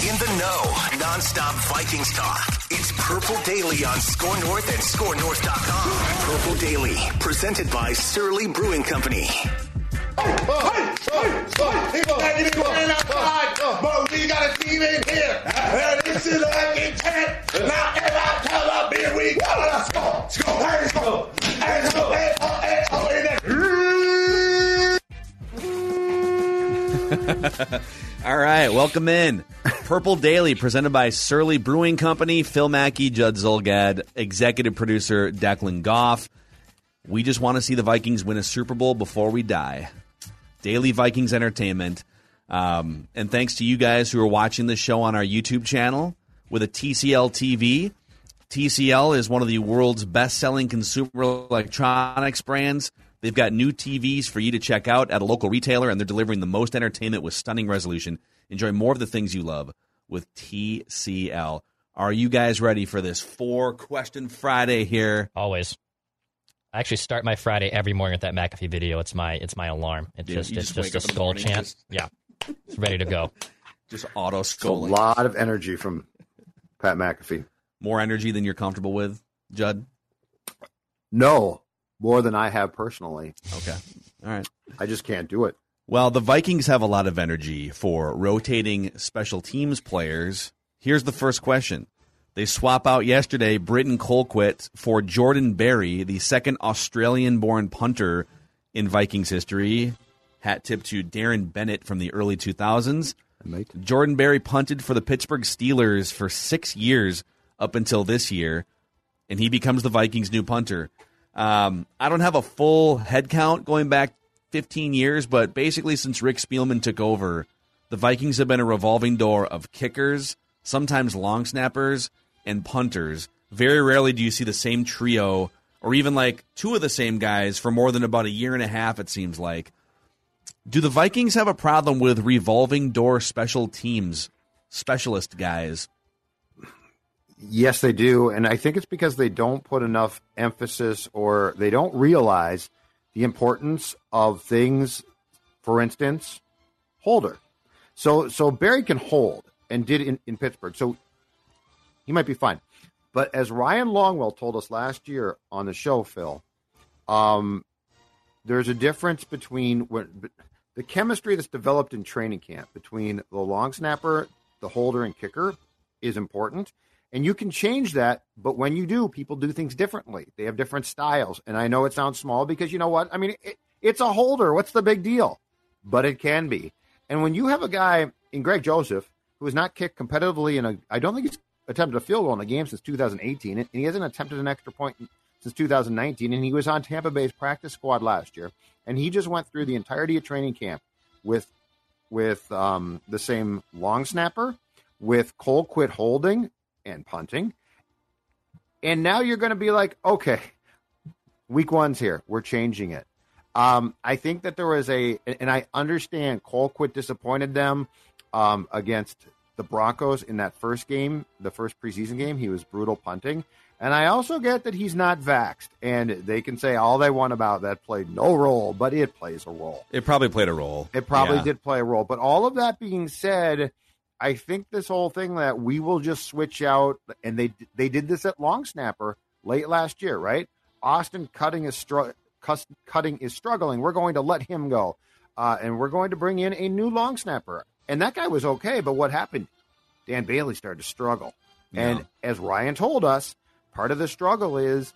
In the know. Non-stop Vikings talk. It's Purple Daily on SKOR North and SKORNorth.com. Purple Daily, presented by Surly Brewing Company. But we got a team in here. And this is like intent. Now every time I beer we go. Let's go. Let's go. Let's go. Let's go. All right, welcome in. Purple Daily, presented by Surly Brewing Company, Phil Mackey, Judd Zulgad, executive producer Declan Goff. We just want to see the Vikings win a Super Bowl before we die. Daily Vikings Entertainment. Um, and thanks to you guys who are watching this show on our YouTube channel with a TCL TV. TCL is one of the world's best selling consumer electronics brands. They've got new TVs for you to check out at a local retailer, and they're delivering the most entertainment with stunning resolution. Enjoy more of the things you love with TCL. Are you guys ready for this four question Friday here? Always. I actually start my Friday every morning with that McAfee video. It's my it's my alarm. It's Yeah, just you it's just just, a up in the skull morning, chant. just- Yeah, it's ready to go. Just auto It's a lot of energy from Pat McAfee. More energy than you're comfortable with, Judd? No, more than I have personally. Okay. All right. I just can't do it. Well, the Vikings have a lot of energy for rotating special teams players. Here's the first question. They swap out yesterday Britton Colquitt for Jordan Berry, the second Australian born punter in Vikings history. Hat tip to Darren Bennett from the early 2000s. Mate. Jordan Berry punted for the Pittsburgh Steelers for six years up until this year, and he becomes the Vikings' new punter. Um, I don't have a full head count going back 15 years, but basically since Rick Spielman took over, the Vikings have been a revolving door of kickers, sometimes long snappers, and punters. Very rarely do you see the same trio or even like two of the same guys for more than about a year and a half, it seems like. Do the Vikings have a problem with revolving door special teams, specialist guys? Yes, they do. And I think it's because they don't put enough emphasis or they don't realize the importance of things, for instance, holder. So so Berry can hold and did in, in Pittsburgh. So he might be fine. But as Ryan Longwell told us last year on the show, Phil, um, there's a difference between when the chemistry that's developed in training camp between the long snapper, the holder, and kicker is important. And you can change that, but when you do, people do things differently. They have different styles. And I know it sounds small because you know what? I mean, it, it's a holder. What's the big deal? But it can be. And when you have a guy in Greg Joseph who has not kicked competitively in a, I don't think he's attempted a field goal in a game since 2018, and he hasn't attempted an extra point since 2019, and he was on Tampa Bay's practice squad last year, and he just went through the entirety of training camp with with um, the same long snapper, with Colquitt holding and punting, and now you're going to be like, okay, week one's here, we're changing it. Um, I think that there was a, and I understand Colquitt disappointed them um, against the Broncos in that first game, the first preseason game. He was brutal punting. And I also get that he's not vaxxed. And they can say all they want about that played no role, but it plays a role. It probably played a role. It probably Yeah. did play a role. But all of that being said, I think this whole thing that we will just switch out, and they they did this at long snapper late last year, right? Austin Cutting is str- Cutting is struggling. We're going to let him go, uh, and we're going to bring in a new long snapper. And that guy was okay, but what happened? Dan Bailey started to struggle. Yeah. And as Ryan told us, part of the struggle is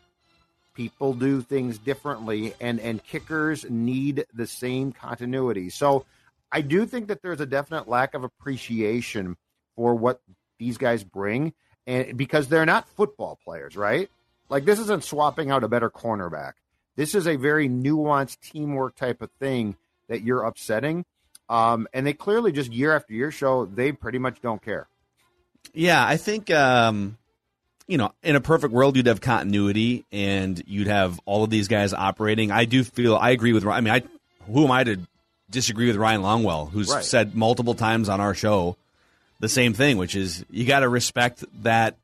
people do things differently and and kickers need the same continuity. So I do think that there's a definite lack of appreciation for what these guys bring and because they're not football players, right? Like this isn't swapping out a better cornerback. This is a very nuanced teamwork type of thing that you're upsetting. Um, and they clearly just year after year show they pretty much don't care. Yeah, I think um, you know, in a perfect world, you'd have continuity and you'd have all of these guys operating. I do feel I agree with. I mean, I who am I to disagree with Ryan Longwell, who's Right. said multiple times on our show the same thing, which is you got to respect that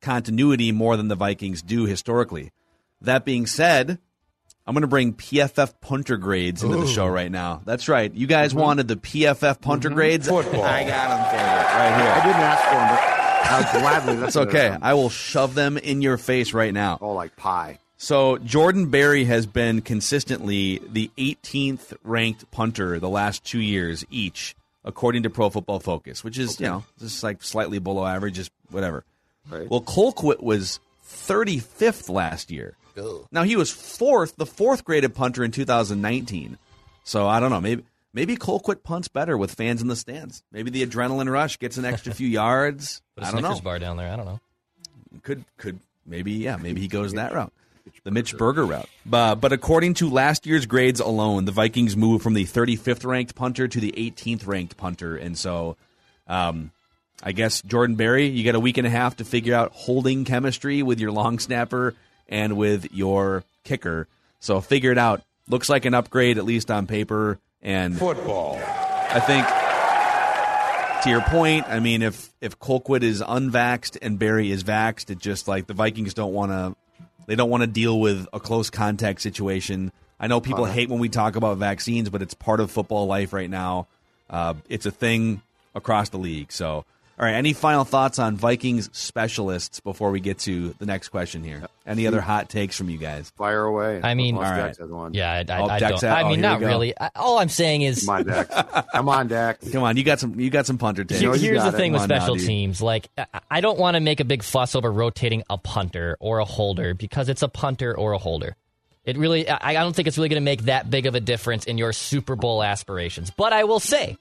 continuity more than the Vikings do historically. That being said, I'm going to bring PFF punter grades into the show right now. That's right. You guys mm-hmm. wanted the PFF punter mm-hmm. grades. Football. I got them for you right here. I didn't ask for them, but I'll gladly That's okay. I will shove them in your face right now. Oh, like pie. So Jordan Berry has been consistently the 18th ranked punter the last two years each, according to Pro Football Focus, which is you know just like slightly below average, just whatever. Right. Well, Colquitt was 35th last year. Now he was fourth, the fourth graded punter in 2019. So I don't know, maybe maybe Colquitt punts better with fans in the stands. Maybe the adrenaline rush gets an extra few yards. Put a I don't Snickers know. bar down there. I don't know. Could could maybe yeah maybe he goes that route, the Mitch Berger route. But but according to last year's grades alone, the Vikings moved from the 35th ranked punter to the 18th ranked punter, and so. Um, I guess Jordan Berry, you got a week and a half to figure out holding chemistry with your long snapper and with your kicker. So figure it out. Looks like an upgrade, at least on paper. And Football. I think to your point, I mean, if if Colquitt is unvaxxed and Berry is vaxxed, it just like the Vikings don't want to they don't want to deal with a close contact situation. I know people hate when we talk about vaccines, but it's part of football life right now. Uh, it's a thing across the league. So, all right, any final thoughts on Vikings specialists before we get to the next question here? Any other hot takes from you guys? Fire away. I mean- Unless All Dex right. has one. Yeah, I, I, Oh, I don't. out. I Oh, mean, here not really. I, all I'm saying is Come on, Dex. Come on, Dex. Come on, you got some you got some punter takes. Here- here's the got it. thing with Come on now, special dude. teams. Like, I- I don't want to make a big fuss over rotating a punter or a holder because it's a punter or a holder. It really, I I don't think it's really going to make that big of a difference in your Super Bowl aspirations. But I will say,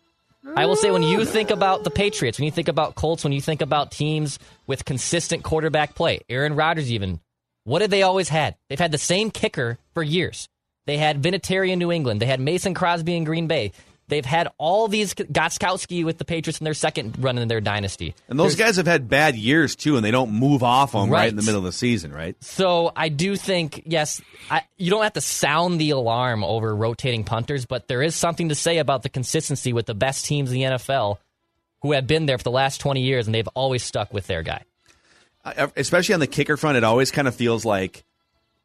I will say, when you mm. think about the Patriots, when you think about Colts, when you think about teams with consistent quarterback play, Aaron Rodgers even, what have they always had? They've had the same kicker for years. They had Vinatieri in New England. They had Mason Crosby in Green Bay. They've had all these Gostkowski with the Patriots in their second run in their dynasty. And those There's- guys have had bad years too, and they don't move off them right, Right. in the middle of the season, right? So I do think yes, I, you don't have to sound the alarm over rotating punters, but there is something to say about the consistency with the best teams in the NFL who have been there for the last 20 years and they've always stuck with their guy. Especially on the kicker front, it always kind of feels like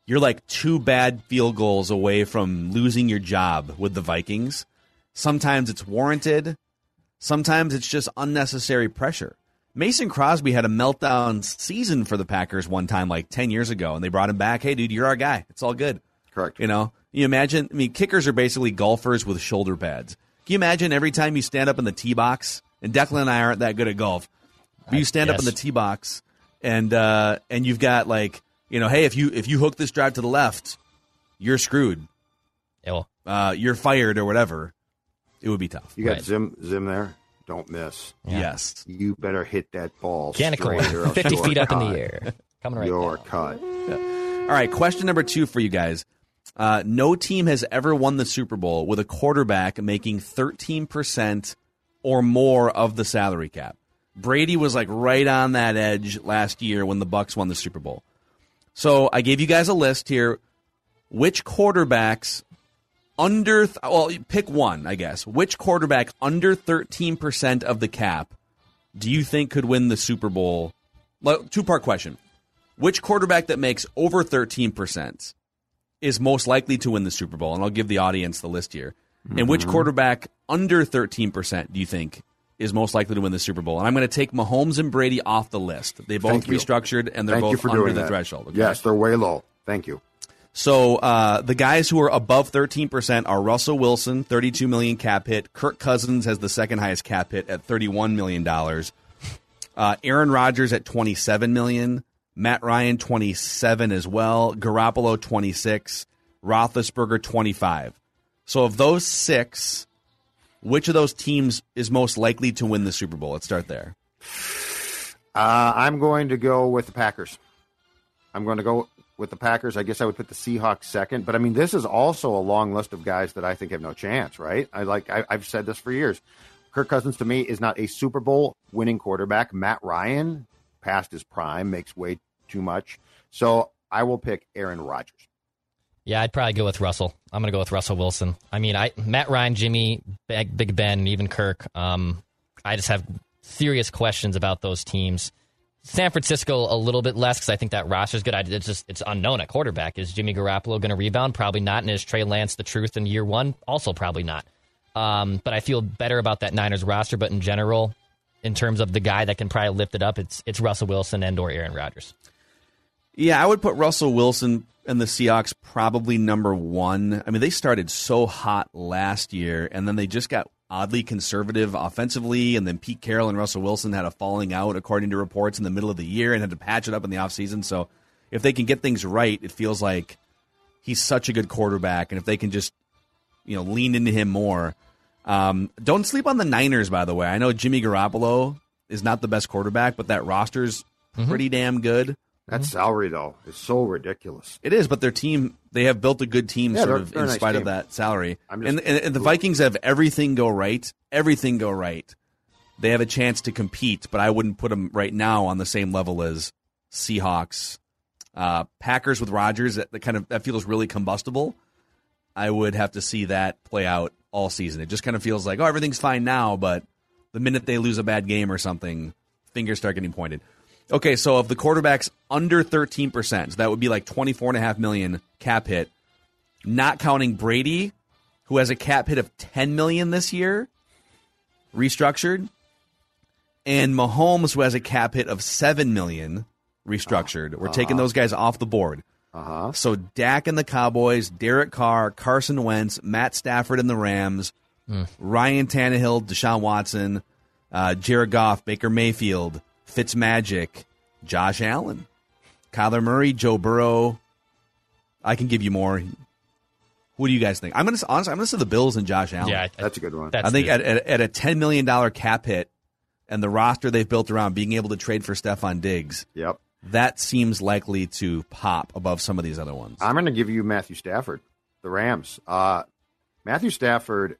you're like two bad field goals away from losing your job with the Vikings. Sometimes it's warranted, sometimes it's just unnecessary pressure. Mason Crosby had a meltdown season for the Packers one time, like 10 years ago, and they brought him back. Hey, dude, you're our guy. It's all good. Correct. You know, you imagine, I mean, kickers are basically golfers with shoulder pads. Can you imagine every time you stand up in the tee box, and Declan and I aren't that good at golf, but you stand up in the yes. tee box and uh, and you've got like, you know, hey, if you if you hook this drive to the left, you're screwed. Yeah, well, Uh, you're fired or whatever. It would be tough. You got Right. Zim Zim there. Don't miss. Yes. You better hit that ball Canicle, straight or else 50 feet up in the air. Coming right You're down. cut. All right, question number two for you guys. Uh, no team has ever won the Super Bowl with a quarterback making 13% or more of the salary cap. Brady was like right on that edge last year when the Bucs won the Super Bowl. So I gave you guys a list here. Which quarterbacks under th- well, pick one, I guess. Which quarterback under 13% of the cap do you think could win the Super Bowl? Two part question. Which quarterback that makes over 13% is most likely to win the Super Bowl? And I'll give the audience the list here. And which mm-hmm. quarterback under 13% do you think is most likely to win the Super Bowl? And I'm going to take Mahomes and Brady off the list. They both Thank you. restructured and they're Thank both under the that. threshold. okay? Yes, they're way low. Thank you. So uh, the guys who are above 13% are Russell Wilson, 32 million cap hit. Kirk Cousins has the second highest cap hit at 31 million dollars. Uh, Aaron Rodgers at 27 million. Matt Ryan 27 as well. Garoppolo 26. Roethlisberger 25. So of those six, which of those teams is most likely to win the Super Bowl? Let's start there. Uh, I'm going to go with the Packers. I'm going to go with the Packers. I guess I would put the Seahawks second, but I mean, this is also a long list of guys that I think have no chance. Right? I like I, I've said this for years. Kirk Cousins to me is not a Super Bowl winning quarterback. Matt Ryan, past his prime, makes way too much. So I will pick Aaron Rodgers. Yeah, I'd probably go with Russell. I'm going to go with Russell Wilson. I mean, I Matt Ryan, Jimmy, Big Ben, and even Kirk. Um, I just have serious questions about those teams. San Francisco a little bit less because I think that roster is good. I, it's just it's unknown at quarterback. Is Jimmy Garoppolo going to rebound? Probably not. And is Trey Lance the truth in year one? Also probably not. Um, but I feel better about that Niners roster. But in general, in terms of the guy that can probably lift it up, it's it's Russell Wilson and or Aaron Rodgers. Yeah, I would put Russell Wilson and the Seahawks probably number one. I mean, they started so hot last year, and then they just got oddly conservative offensively, and then Pete Carroll and Russell Wilson had a falling out, according to reports, in the middle of the year and had to patch it up in the offseason. So if they can get things right, it feels like he's such a good quarterback, and if they can just you know lean into him more. Um, don't sleep on the Niners, by the way. I know Jimmy Garoppolo is not the best quarterback, but that roster's mm-hmm. pretty damn good. That salary though is so ridiculous. It is, but their team they have built a good team yeah, sort of in nice spite team. of that salary. And, and, and, the Vikings have everything go right, everything go right. They have a chance to compete, but I wouldn't put them right now on the same level as Seahawks, uh, Packers with Rodgers. That, that kind of that feels really combustible. I would have to see that play out all season. It just kind of feels like oh everything's fine now, but the minute they lose a bad game or something, fingers start getting pointed. Okay, so of the quarterbacks under 13%, so that would be like 24.5 million cap hit, not counting Brady, who has a cap hit of 10 million this year, restructured, and Mahomes, who has a cap hit of 7 million, restructured. We're uh-huh. taking those guys off the board. Uh-huh. So Dak and the Cowboys, Derek Carr, Carson Wentz, Matt Stafford and the Rams, mm. Ryan Tannehill, Deshaun Watson, uh, Jared Goff, Baker Mayfield, Fitzmagic, Josh Allen, Kyler Murray, Joe Burrow. I can give you more. What do you guys think? I'm gonna honestly, I'm gonna say the Bills and Josh Allen. Yeah, that's a good one. I think at, at, at, a ten million dollar cap hit and the roster they've built around being able to trade for Stefon Diggs. Yep, that seems likely to pop above some of these other ones. I'm gonna give you Matthew Stafford, the Rams. Uh, Matthew Stafford,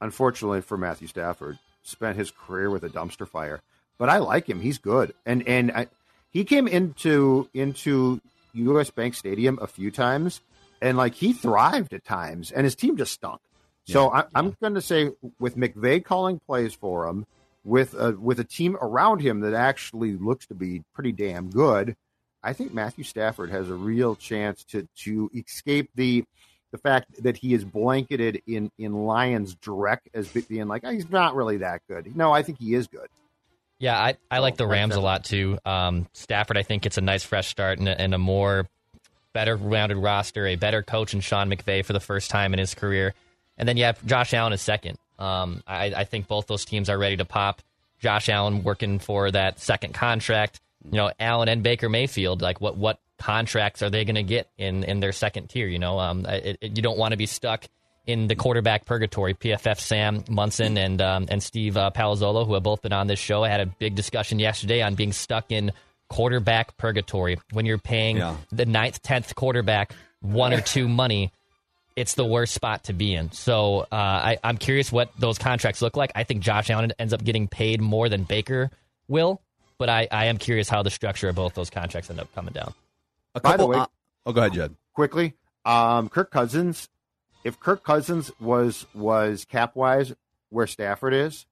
unfortunately for Matthew Stafford, spent his career with a dumpster fire but I like him. He's good, and and I, he came into into U.S. Bank Stadium a few times, and like he thrived at times, and his team just stunk. So yeah, I, am going to say with McVay calling plays for him, with a, with a team around him that actually looks to be pretty damn good, I think Matthew Stafford has a real chance to to escape the the fact that he is blanketed in in Lions dreck as being like oh, he's not really that good. No, I think he is good. Yeah, I, I like the Rams a lot too. Um, Stafford, I think it's a nice fresh start and a, and a more better rounded roster, a better coach in Sean McVay for the first time in his career. And then you have Josh Allen is second. Um, I, I think both those teams are ready to pop. Josh Allen working for that second contract. You know, Allen and Baker Mayfield, like what what contracts are they going to get in in their second tier? You know, um, it, it, you don't want to be stuck in the quarterback purgatory. PFF Sam Monson and um, and Steve uh, Palazzolo, who have both been on this show, I had a big discussion yesterday on being stuck in quarterback purgatory. When you're paying yeah. the ninth, tenth quarterback one or two money, it's the worst spot to be in. So uh, I, I'm curious what those contracts look like. I think Josh Allen ends up getting paid more than Baker will, but I, I am curious how the structure of both those contracts end up coming down. By the way, uh, oh, go ahead, Judd. Quickly, um, Kirk Cousins if Kirk Cousins was was cap wise where Stafford is,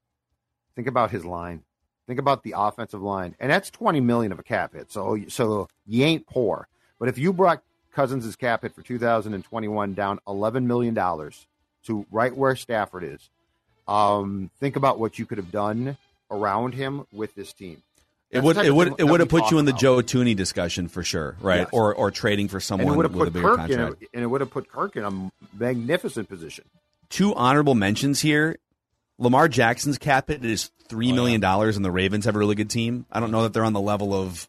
think about his line. Think about the offensive line, and that's twenty million of a cap hit. So so you ain't poor. But if you brought Cousins' cap hit for 2021 down 11 million dollars to right where Stafford is, um, think about what you could have done around him with this team. It would it would it would have put you in the about. Joe Tooney discussion for sure, right? Yes. Or or trading for someone it would have with a put bigger Kirk in a, and it would have put Kirk in a magnificent position. Two honorable mentions here. Lamar Jackson's cap hit is three million dollars, and the Ravens have a really good team. I don't know that they're on the level of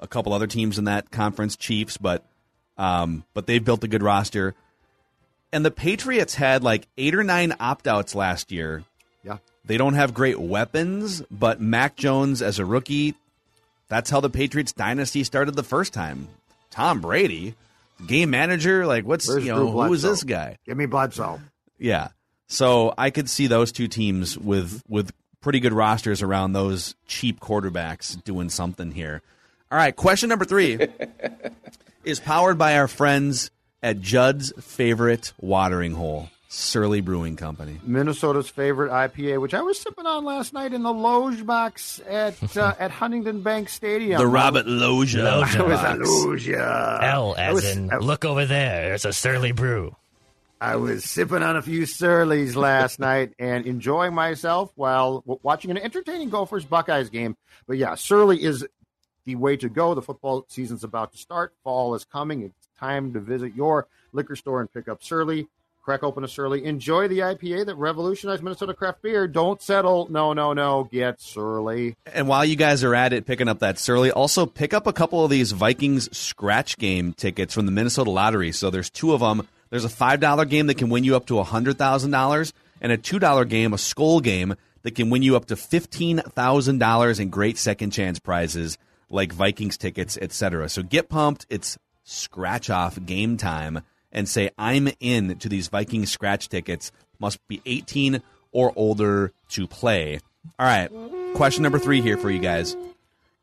a couple other teams in that conference, Chiefs, but um, but they've built a good roster. And the Patriots had like eight or nine opt outs last year. Yeah. They don't have great weapons, but Mac Jones as a rookie, that's how the Patriots dynasty started the first time. Tom Brady, game manager, like what's Where's you know who is this guy? Give me Bledsoe. Yeah. So I could see those two teams with with pretty good rosters around those cheap quarterbacks doing something here. All right, question number three is powered by our friends at Judd's favorite watering hole, Surly Brewing Company. Minnesota's favorite IPA, which I was sipping on last night in the Loge box at uh, at Huntington Bank Stadium. The Robert Loja. Loja. I was a box. Loja. L I as was- in I- look over there. It's a surly brew. I was sipping on a few Surleys last night and enjoying myself while watching an entertaining Gophers Buckeyes game. But yeah, Surly is the way to go. The football season's about to start. Fall is coming. It's time to visit your liquor store and pick up Surly. Crack open a Surly. Enjoy the IPA that revolutionized Minnesota craft beer. Don't settle. No, no, no. Get Surly. And while you guys are at it picking up that Surly, also pick up a couple of these Vikings scratch game tickets from the Minnesota Lottery. So there's two of them. There's a $5 game that can win you up to $100,000 and a $2 game, a skull game, that can win you up to $15,000 in great second chance prizes like Vikings tickets, etc. So get pumped. It's scratch off game time and say, I'm in to these Viking scratch tickets. Must be 18 or older to play. All right. Question number three here for you guys.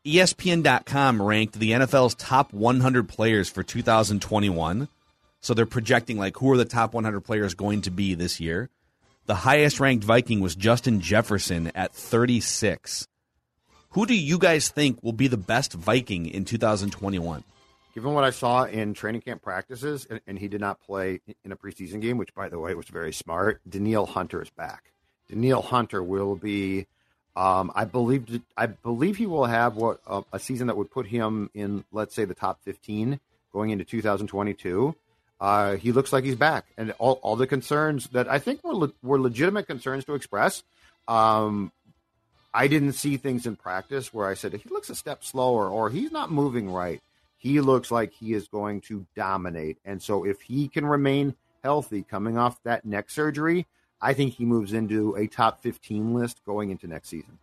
ESPN.com ranked the NFL's top 100 players for 2021. So they're projecting like who are the top 100 players going to be this year. The highest ranked Viking was Justin Jefferson at 36. Who do you guys think will be the best Viking in 2021? Given what I saw in training camp practices, and, and he did not play in a preseason game, which, by the way, was very smart. Danielle Hunter is back. Danielle Hunter will be, um, I believe, I believe he will have what a season that would put him in, let's say, the top fifteen going into 2022. Uh, he looks like he's back, and all, all the concerns that I think were le- were legitimate concerns to express. Um, I didn't see things in practice where I said he looks a step slower or he's not moving right. He looks like he is going to dominate. And so if he can remain healthy coming off that neck surgery, I think he moves into a top 15 list going into next season.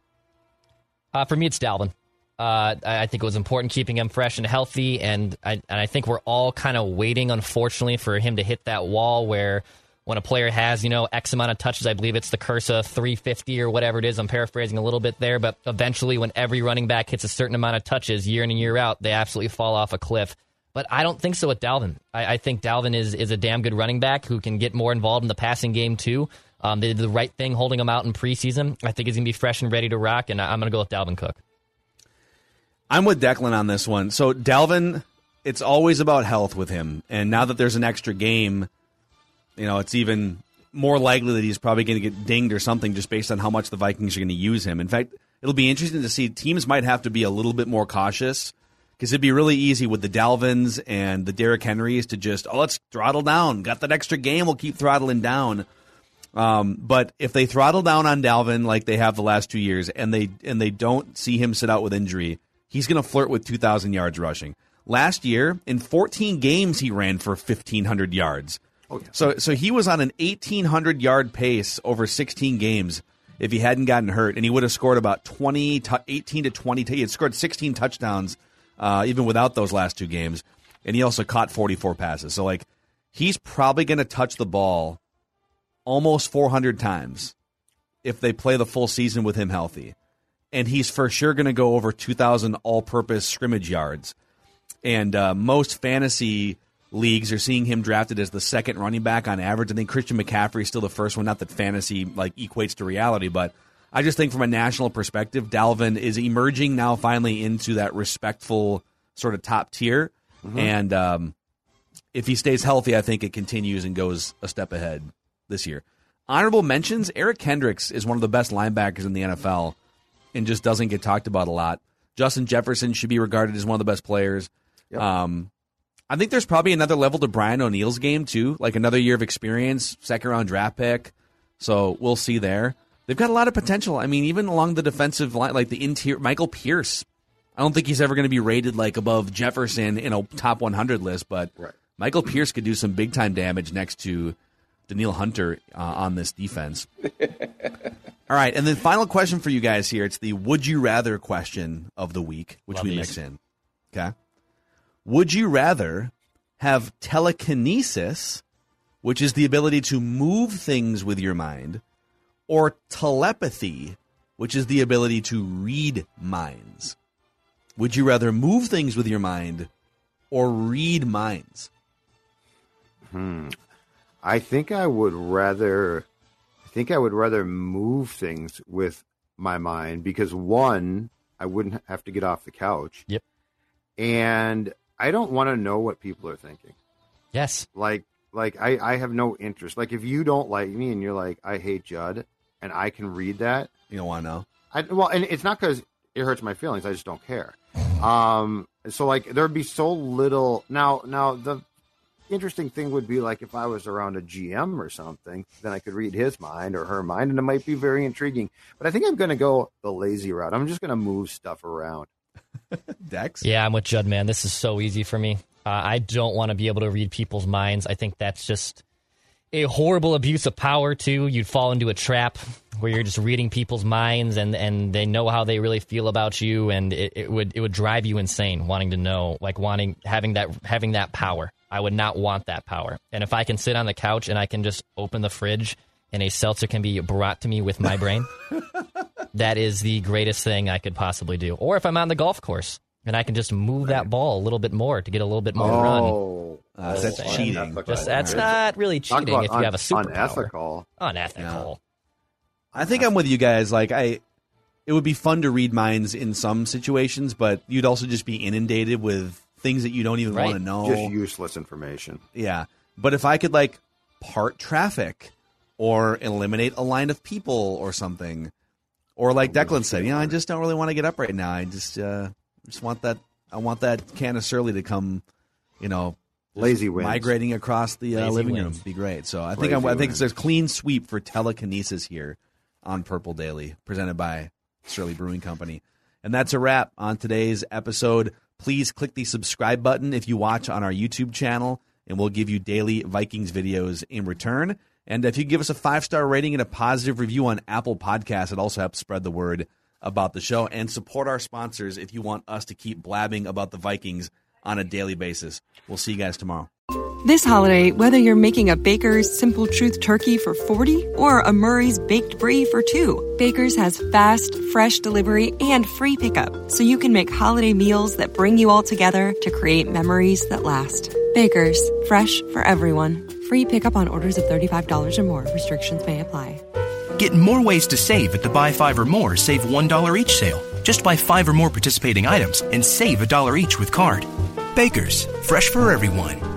Uh, for me, it's Dalvin. Uh, I think it was important keeping him fresh and healthy, and I, and I think we're all kind of waiting, unfortunately, for him to hit that wall where when a player has, you know, X amount of touches, I believe it's the curse of 350 or whatever it is. I'm paraphrasing a little bit there, but eventually, when every running back hits a certain amount of touches year in and year out, they absolutely fall off a cliff. But I don't think so with Dalvin. I, I think Dalvin is is a damn good running back who can get more involved in the passing game too. Um, they did the right thing holding him out in preseason. I think he's gonna be fresh and ready to rock, and I'm gonna go with Dalvin Cook. I'm with Declan on this one. So Dalvin, it's always about health with him, and now that there's an extra game, you know, it's even more likely that he's probably going to get dinged or something just based on how much the Vikings are going to use him. In fact, it'll be interesting to see. Teams might have to be a little bit more cautious because it'd be really easy with the Dalvins and the Derrick Henrys to just oh let's throttle down. Got that extra game, we'll keep throttling down. Um, but if they throttle down on Dalvin like they have the last two years, and they and they don't see him sit out with injury, he's going to flirt with 2,000 yards rushing. Last year, in 14 games, he ran for 1,500 yards. So so he was on an 1,800 yard pace over 16 games if he hadn't gotten hurt, and he would have scored about 20, 18 to 20. T- he had scored 16 touchdowns uh, even without those last two games, and he also caught 44 passes. So like he's probably going to touch the ball almost 400 times if they play the full season with him healthy. And he's for sure going to go over 2,000 all purpose scrimmage yards. And uh, most fantasy leagues are seeing him drafted as the second running back on average. I think Christian McCaffrey is still the first one. Not that fantasy like equates to reality, but I just think from a national perspective, Dalvin is emerging now finally into that respectful sort of top tier. And um, if he stays healthy, I think it continues and goes a step ahead this year. Honorable mentions: Eric Kendricks is one of the best linebackers in the NFL, and just doesn't get talked about a lot. Justin Jefferson should be regarded as one of the best players. Um, I think there's probably another level to Brian O'Neill's game too, like another year of experience, second round draft pick. So we'll see there. They've got a lot of potential. I mean, even along the defensive line, like the interior, Michael Pierce. I don't think he's ever going to be rated like above Jefferson in a top 100 list, but Right. Michael Pierce could do some big time damage next to Danielle Hunter uh, on this defense. All right, and then final question for you guys here. It's the would you rather question of the week, which Love we these. mix in. Okay. Would you rather have telekinesis, which is the ability to move things with your mind, or telepathy, which is the ability to read minds? Would you rather move things with your mind or read minds? Hmm. I think I would rather I think I would rather move things with my mind because one, I wouldn't have to get off the couch. Yep. And I don't want to know what people are thinking. Yes. Like like I, I have no interest. Like if you don't like me and you're like, I hate Judd and I can read that, You don't want to know. I well, and it's not because it hurts my feelings. I just don't care. Um, so like there'd be so little now. Now the interesting thing would be like if I was around a GM or something, then I could read his mind or her mind, and it might be very intriguing. But I think I'm going to go the lazy route. I'm just going to move stuff around. Dex? Yeah, I'm with Judd, man. This is so easy for me. Uh, I don't want to be able to read people's minds. I think that's just a horrible abuse of power, too. You'd fall into a trap where you're just reading people's minds and, and they know how they really feel about you, and it, it would it would drive you insane wanting to know, like wanting having that having that power. I would not want that power. And if I can sit on the couch and I can just open the fridge and a seltzer can be brought to me with my brain, that is the greatest thing I could possibly do. Or if I'm on the golf course and I can just move that ball a little bit more to get a little bit more run. Oh, Uh, that's oh, cheating. Just that's not really cheating about if you un- have a superpower. unethical. Unethical. I think I'm with you guys. Like I, it would be fun to read minds in some situations, but you'd also just be inundated with things that you don't even Right. want to know. Just useless information. yeah, but if I could like part traffic or eliminate a line of people or something, or like Declan said, you know, I just don't really want to get up right now. I just, uh, just want that. I want that can of surly to come, you know, Lazy wins. migrating across the uh, living room wins. would be great. So I think Lazy I'm, I think wins. there's a clean sweep for telekinesis here on Purple Daily, presented by Surly Brewing Company. And that's a wrap on today's episode. Please click the subscribe button if you watch on our YouTube channel, and we'll give you daily Vikings videos in return. And if you give us a five star rating and a positive review on Apple Podcasts, it also helps spread the word about the show and support our sponsors if you want us to keep blabbing about the Vikings on a daily basis. We'll see you guys tomorrow. This holiday, whether you're making a Baker's Simple Truth turkey for 40 or a Murray's Baked Brie for two, Baker's has fast, fresh delivery and free pickup, so you can make holiday meals that bring you all together to create memories that last. Baker's, fresh for everyone. Free pickup on orders of $35 or more. Restrictions may apply. Get more ways to save at the Buy Five or More Save $1 each sale. Just buy five or more participating items and save a dollar each with card. Baker's, fresh for everyone.